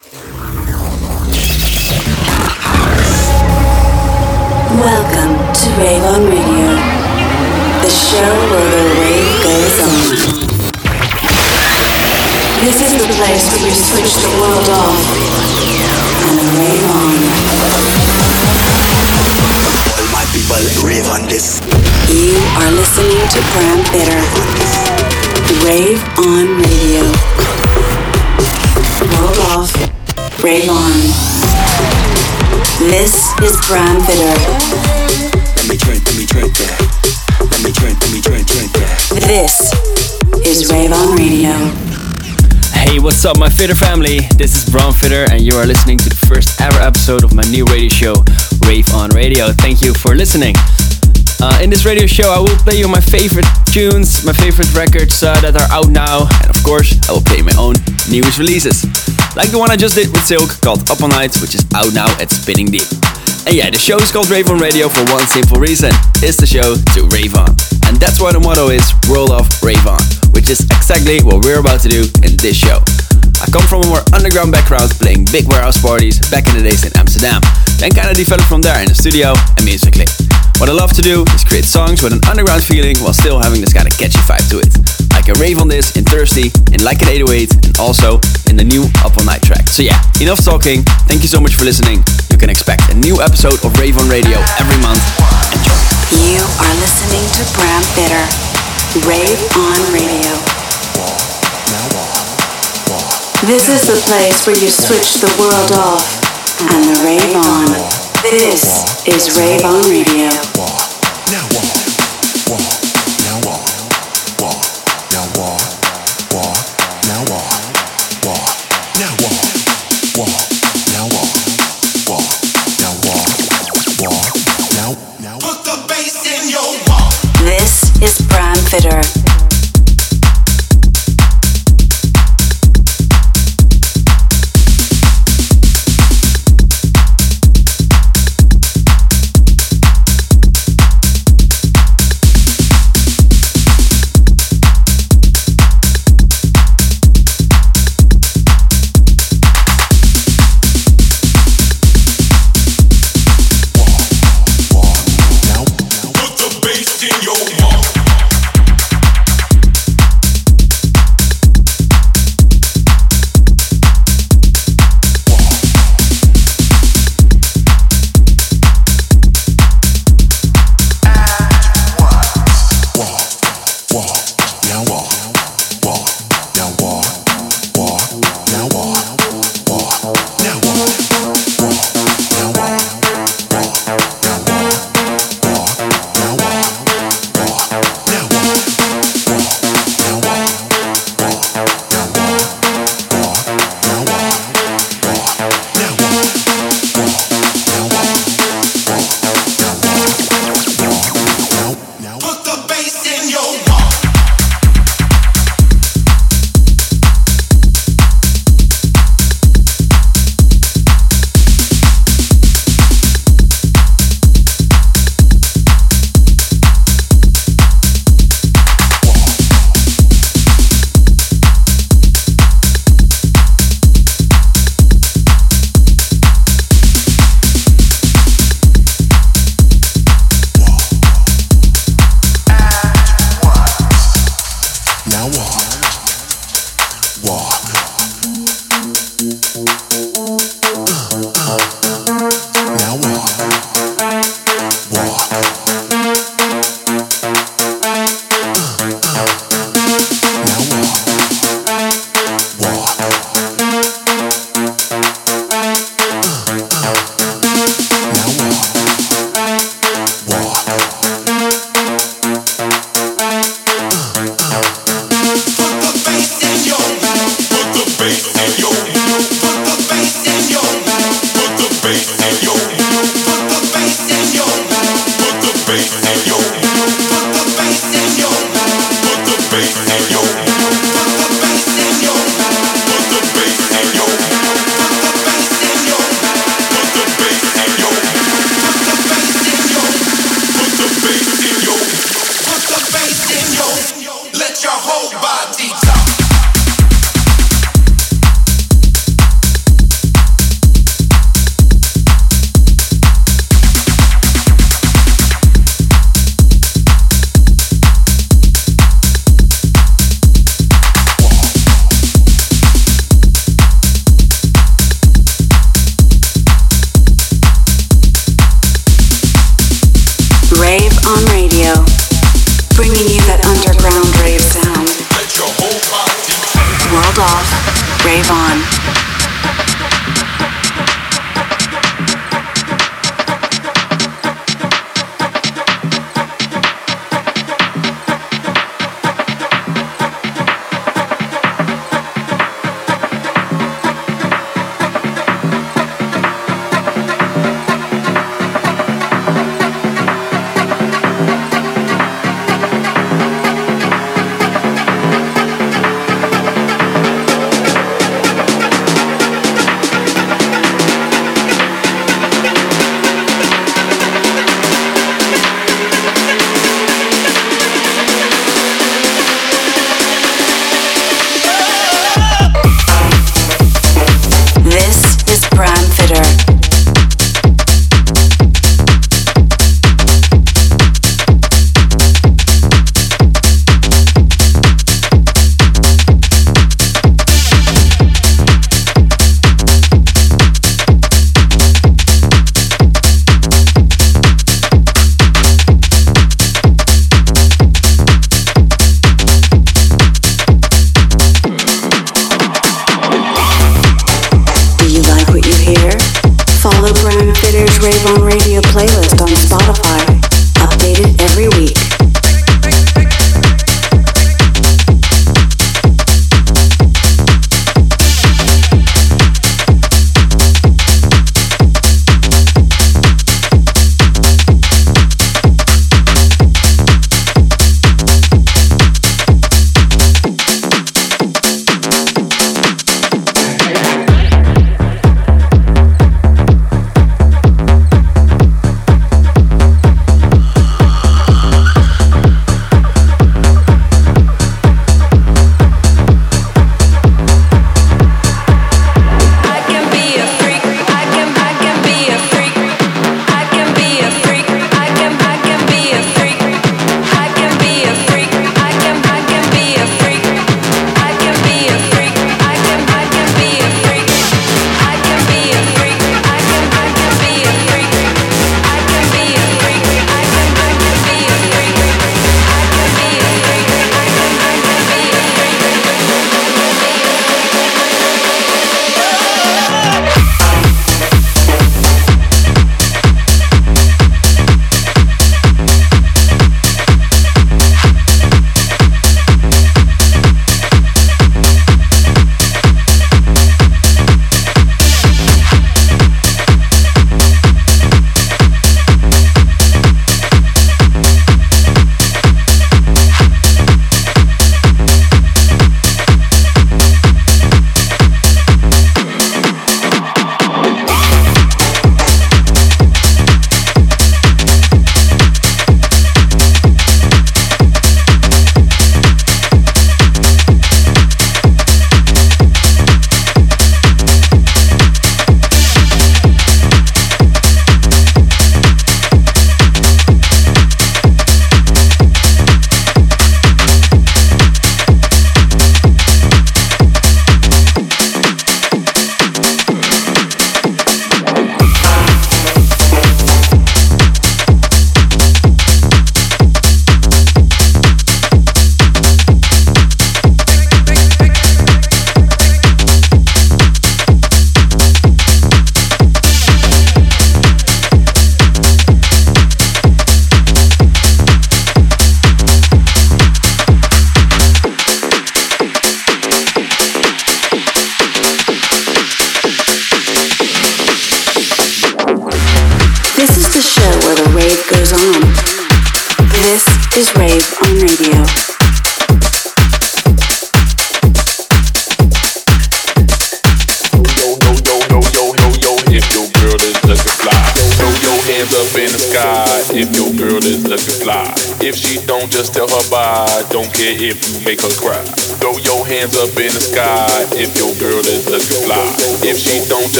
Welcome to Rave on Radio, the show where the rave goes on. This is the place where you switch the world off and rave on. All my people rave on this. You are listening to Bram Fitter, Rave on Radio. World off, rave on. This is Bram Fitter. Let me drink, let me drink that. Let me drink, let me drink, drink that. This is Rave on Radio. Hey, what's up, my Fitter family? This is Bram Fitter, and you are listening to the first ever episode of my new radio show, Rave on Radio. Thank you for listening. Uh, in this radio show, I will play you my favorite tunes, my favorite records uh, that are out now, and of course, I will play my own newest releases. Like the one I just did with Silk called Up All Night, which is out now at Spinnin' Deep. And yeah, the show is called Rave on Radio for one simple reason. It's the show to rave on. And that's why the motto is World of Rave On, which is exactly what we're about to do in this show. I come from a more underground background playing big warehouse parties back in the days in Amsterdam, then kinda developed from there in the studio and musically. What I love to do is create songs with an underground feeling while still having this kind of catchy vibe to it. I can rave on this in Thirsty, in Like an 808, and also in the new Up All Night track. So yeah, enough talking. Thank you so much for listening. You can expect a new episode of Rave on Radio every month. Enjoy. You are listening to Bram Fitter, Rave on Radio. This is the place where you switch the world off and the rave on. This is Rave on Radio. Ravon.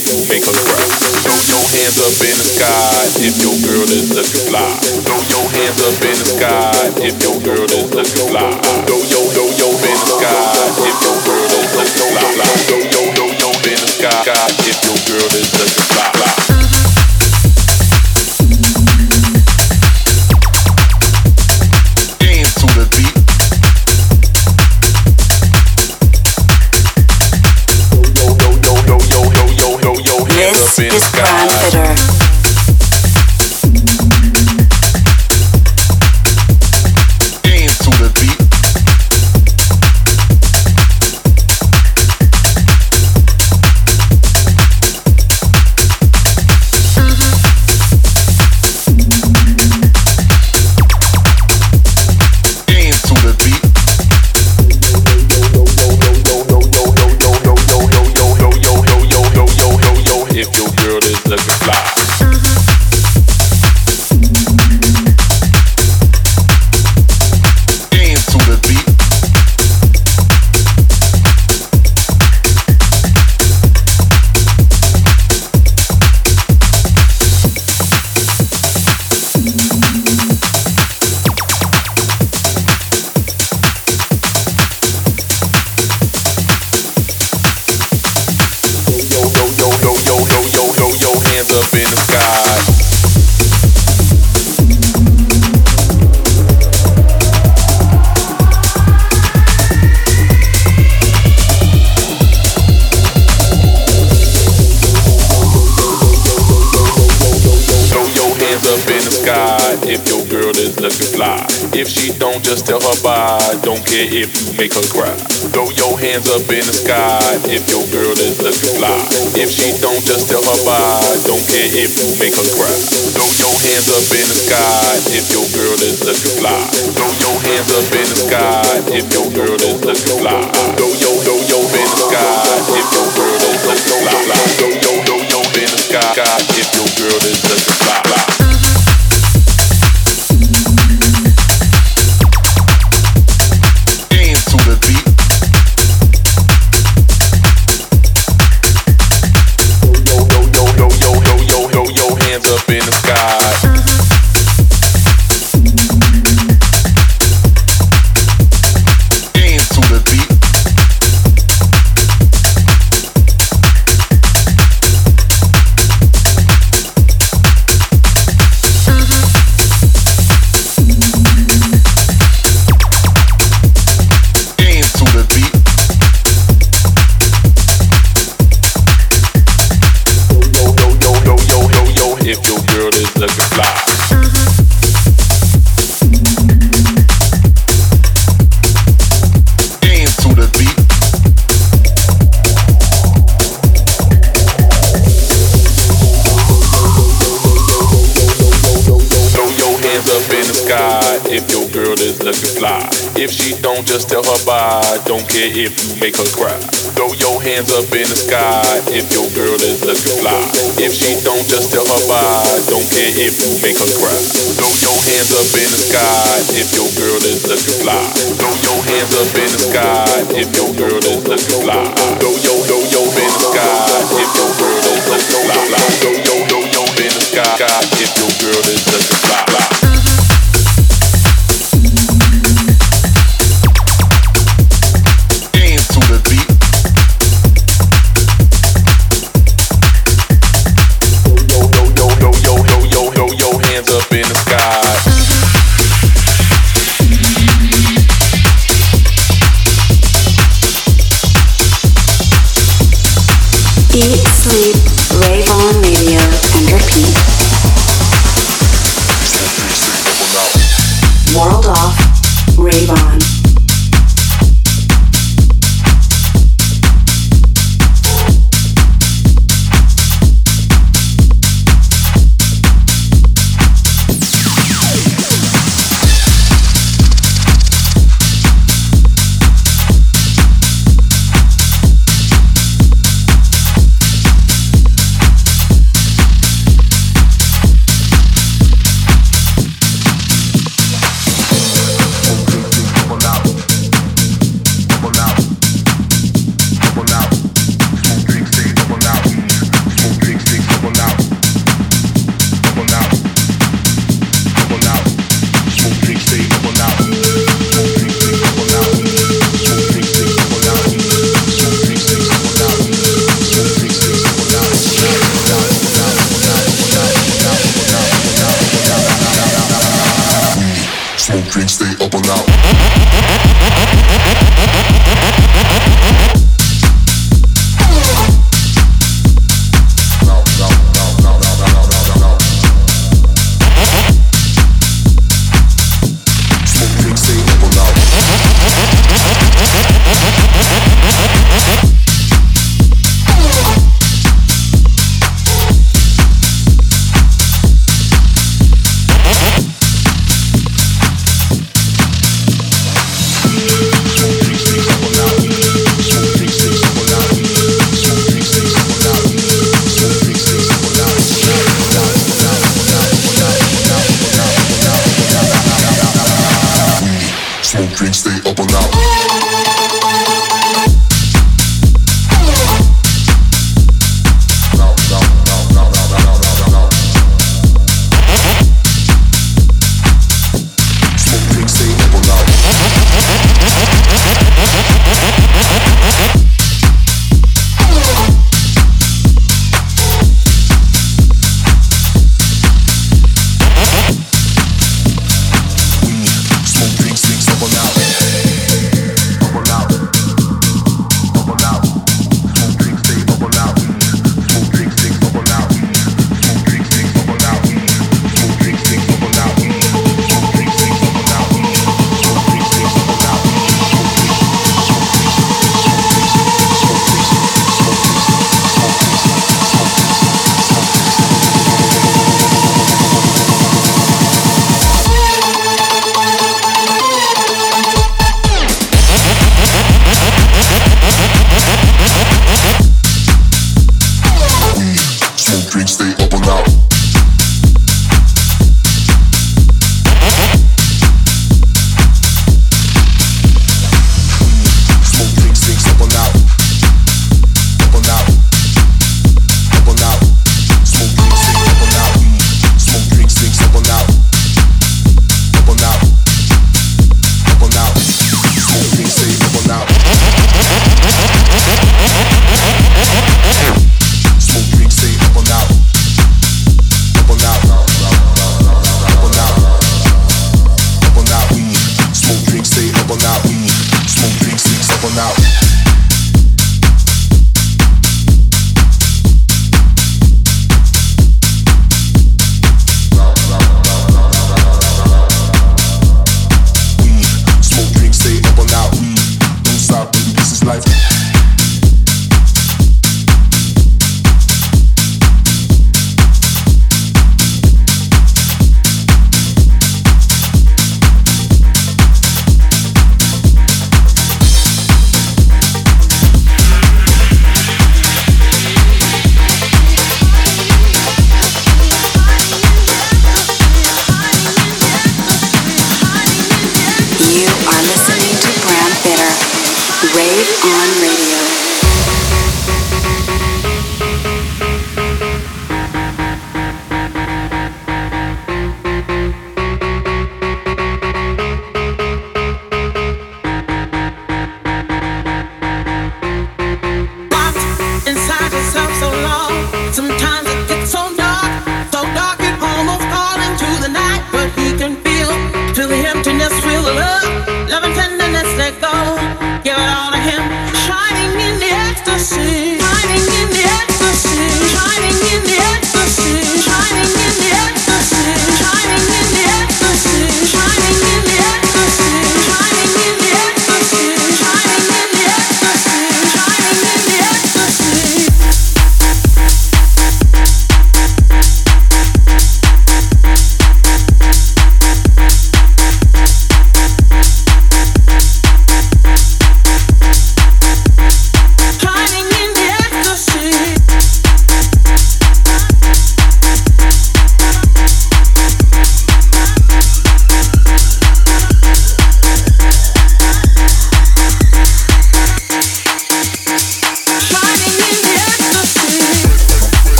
if you make her cry. Throw your hands up in the sky if your girl is looking fly. Throw your hands up in the sky if your girl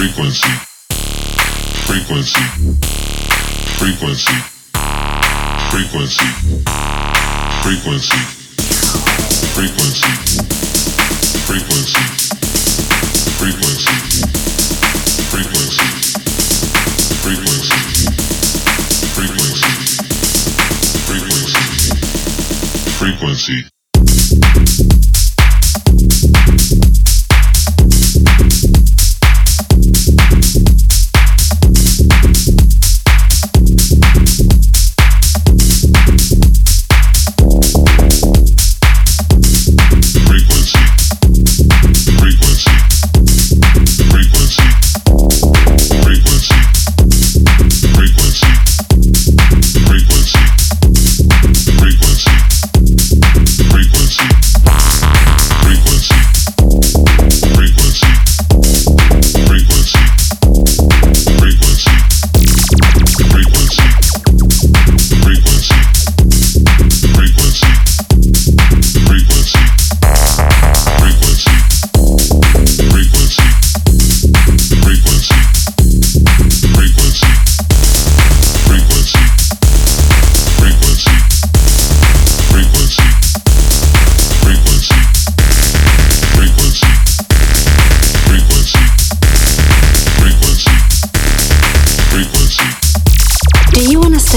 frequency frequency frequency frequency frequency frequency frequency frequency frequency frequency frequency frequency frequency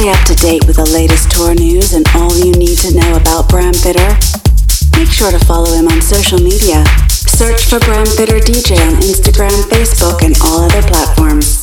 Stay up to date with the latest tour news and all you need to know about Bram Fitter, Make sure to follow him on social media. Search for Bram Fitter DJ on Instagram, Facebook, and all other platforms.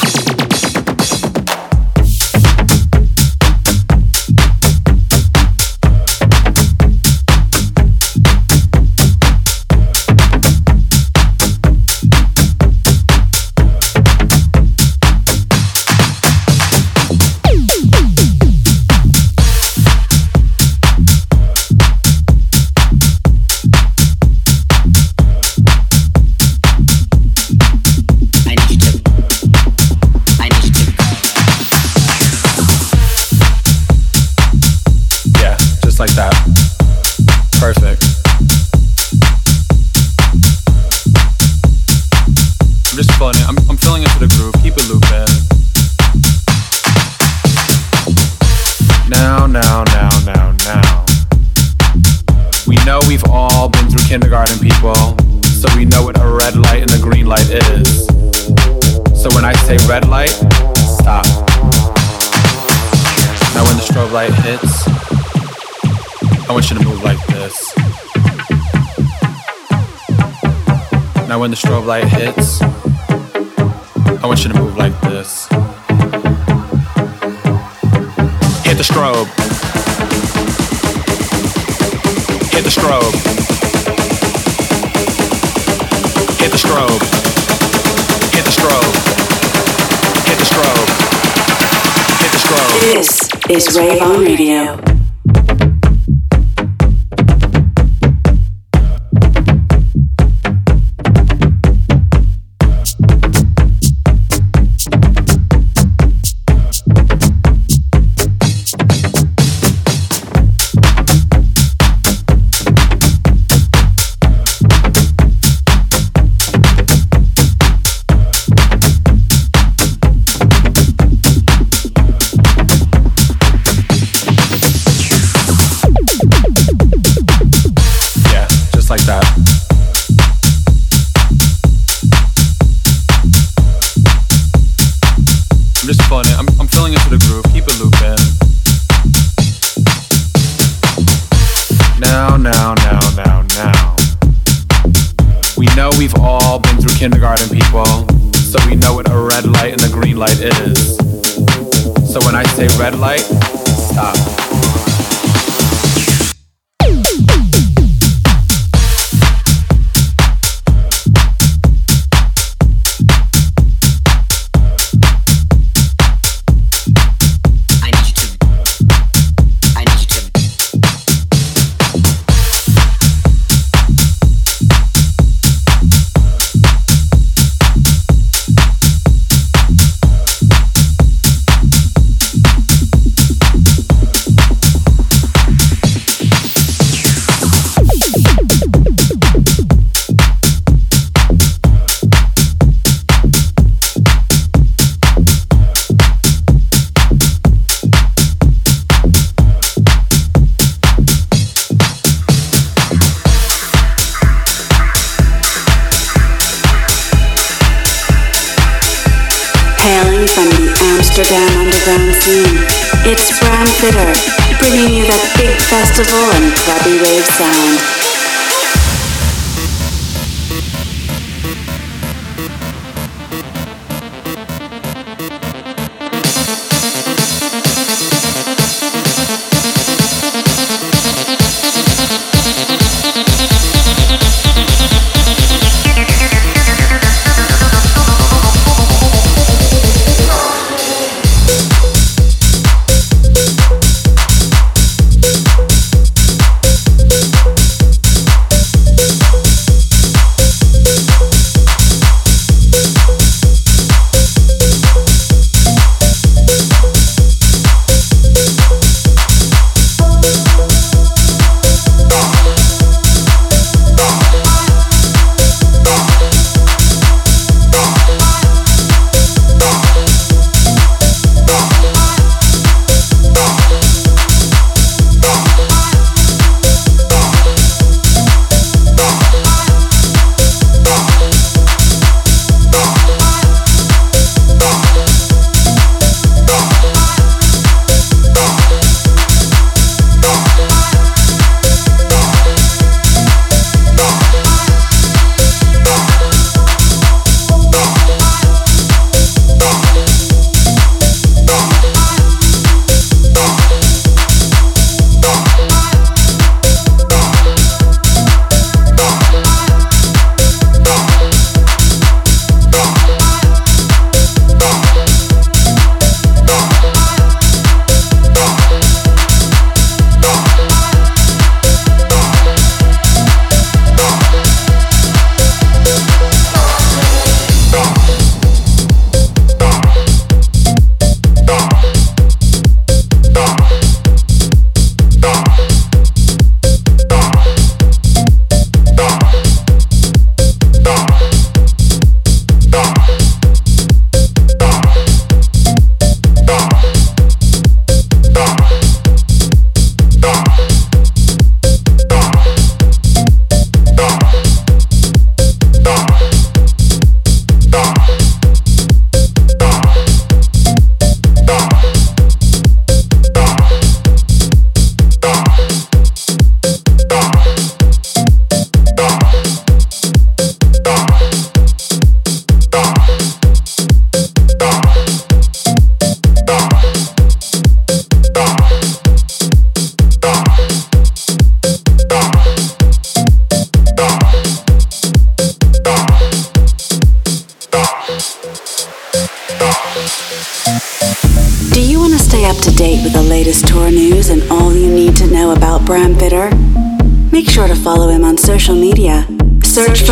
This is Rave on Radio. bringing you that big festival and grubby rave sound.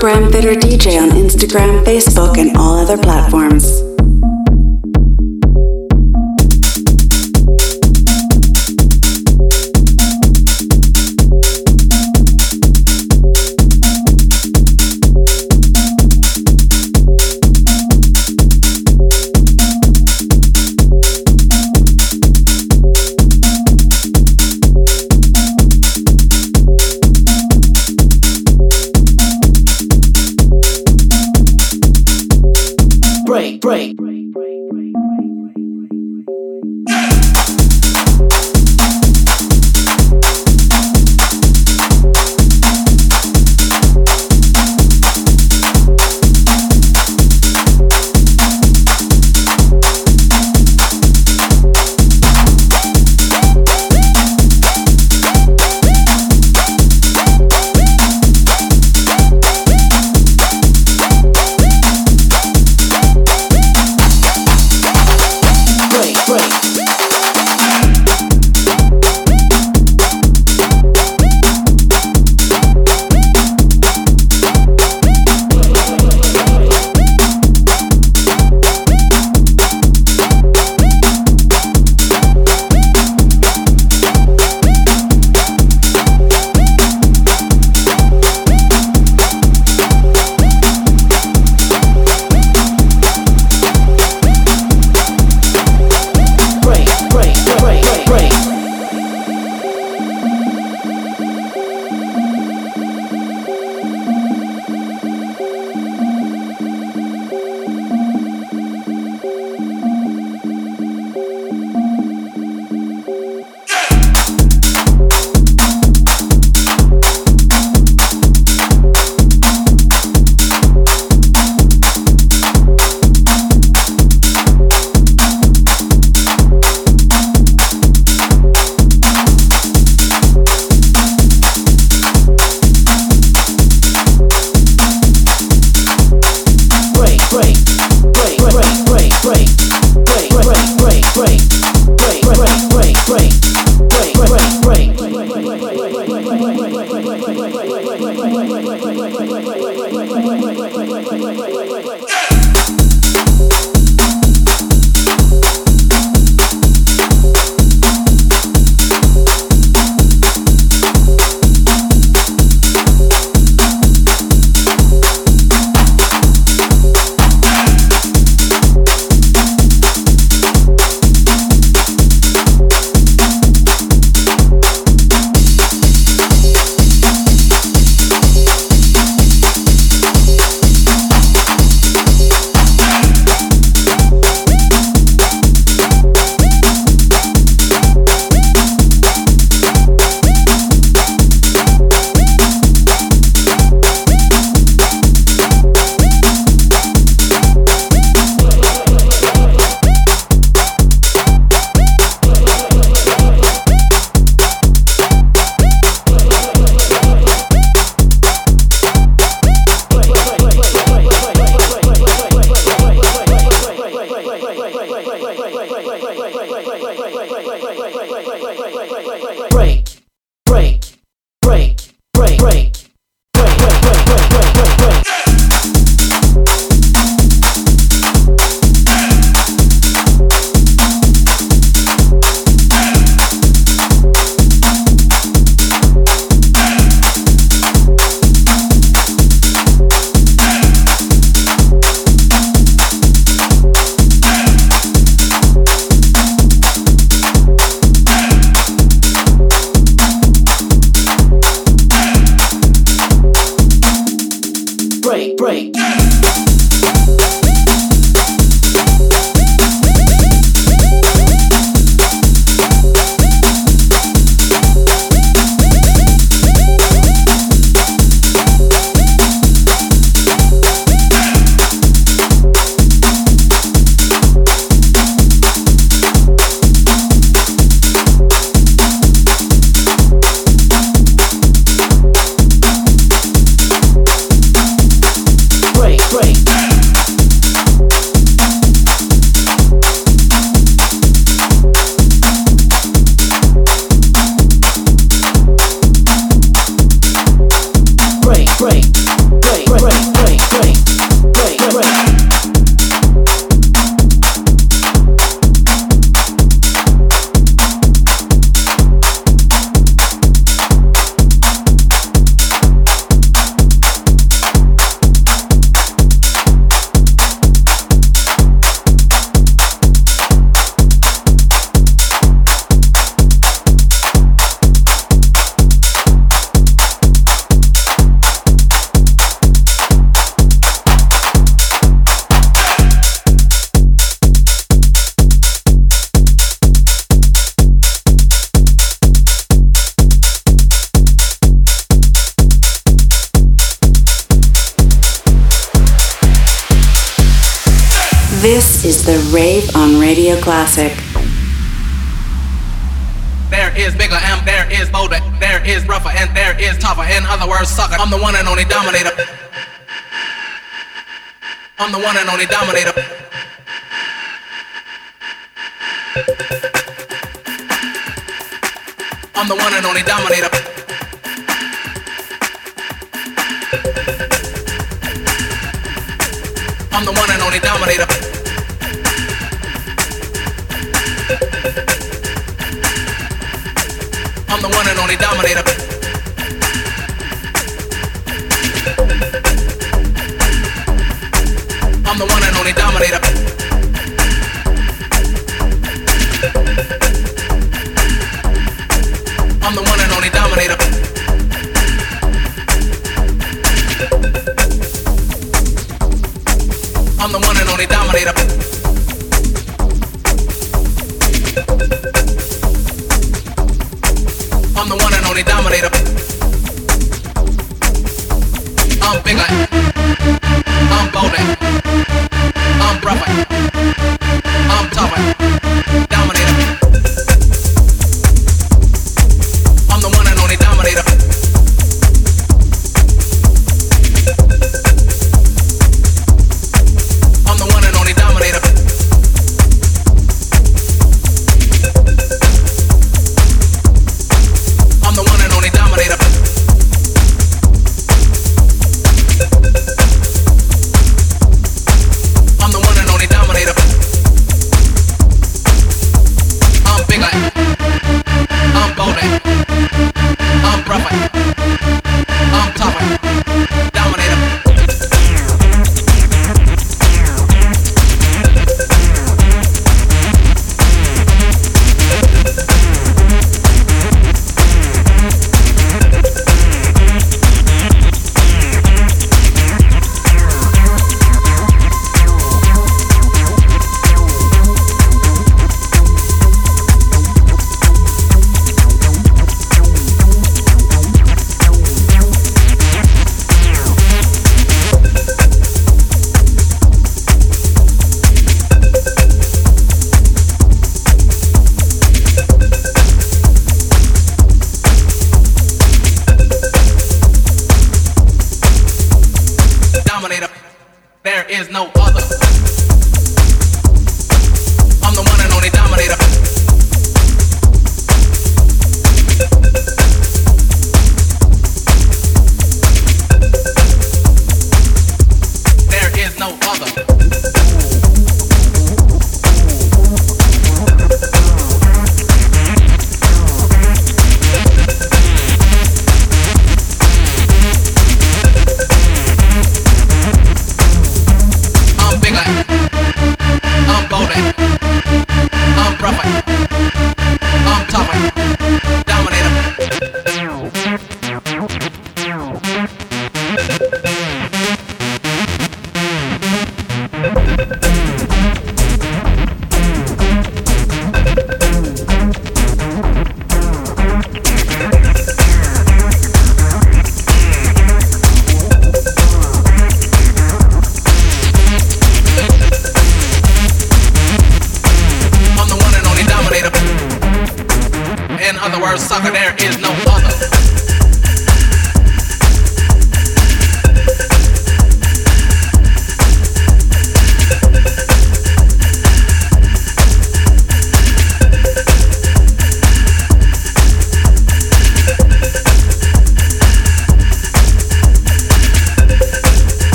Bram Fitter DJ on Instagram, Facebook, and all other platforms. classic. There is bigger and there is bolder, there is rougher and there is tougher. In other words, sucker, I'm the one and only dominator. I'm the one and only dominator. I'm the one and only dominator. I'm the one and only dominator. dominator.